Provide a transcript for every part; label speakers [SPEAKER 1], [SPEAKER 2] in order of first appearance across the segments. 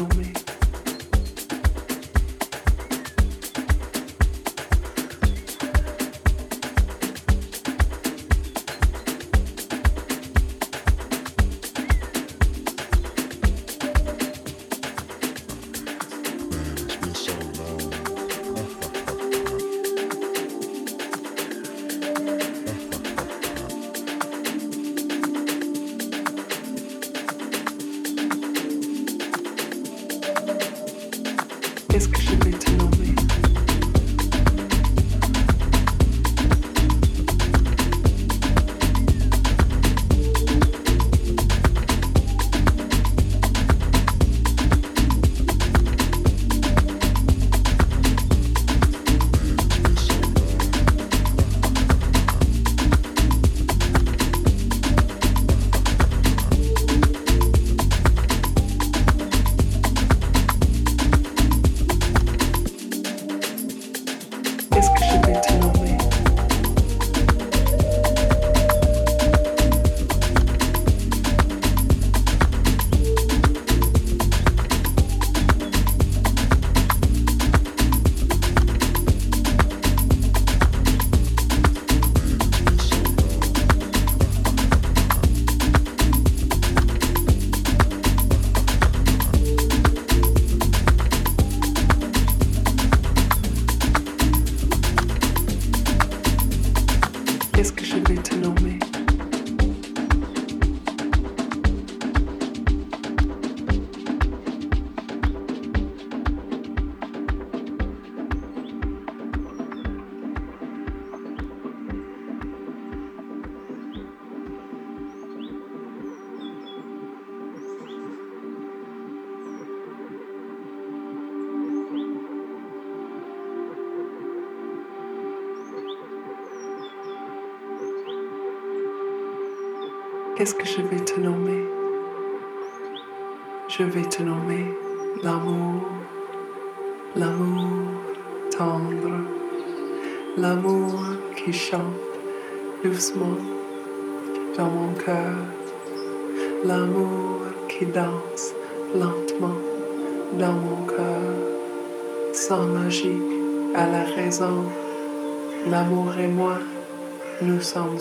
[SPEAKER 1] know me.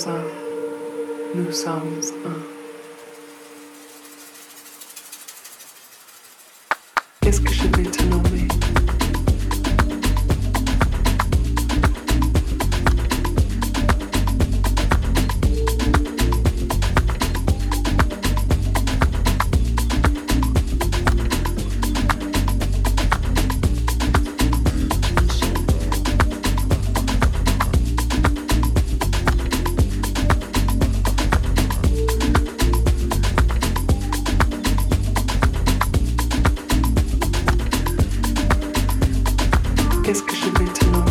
[SPEAKER 1] Uh, new songs. Uh. qu'est-ce que je vais te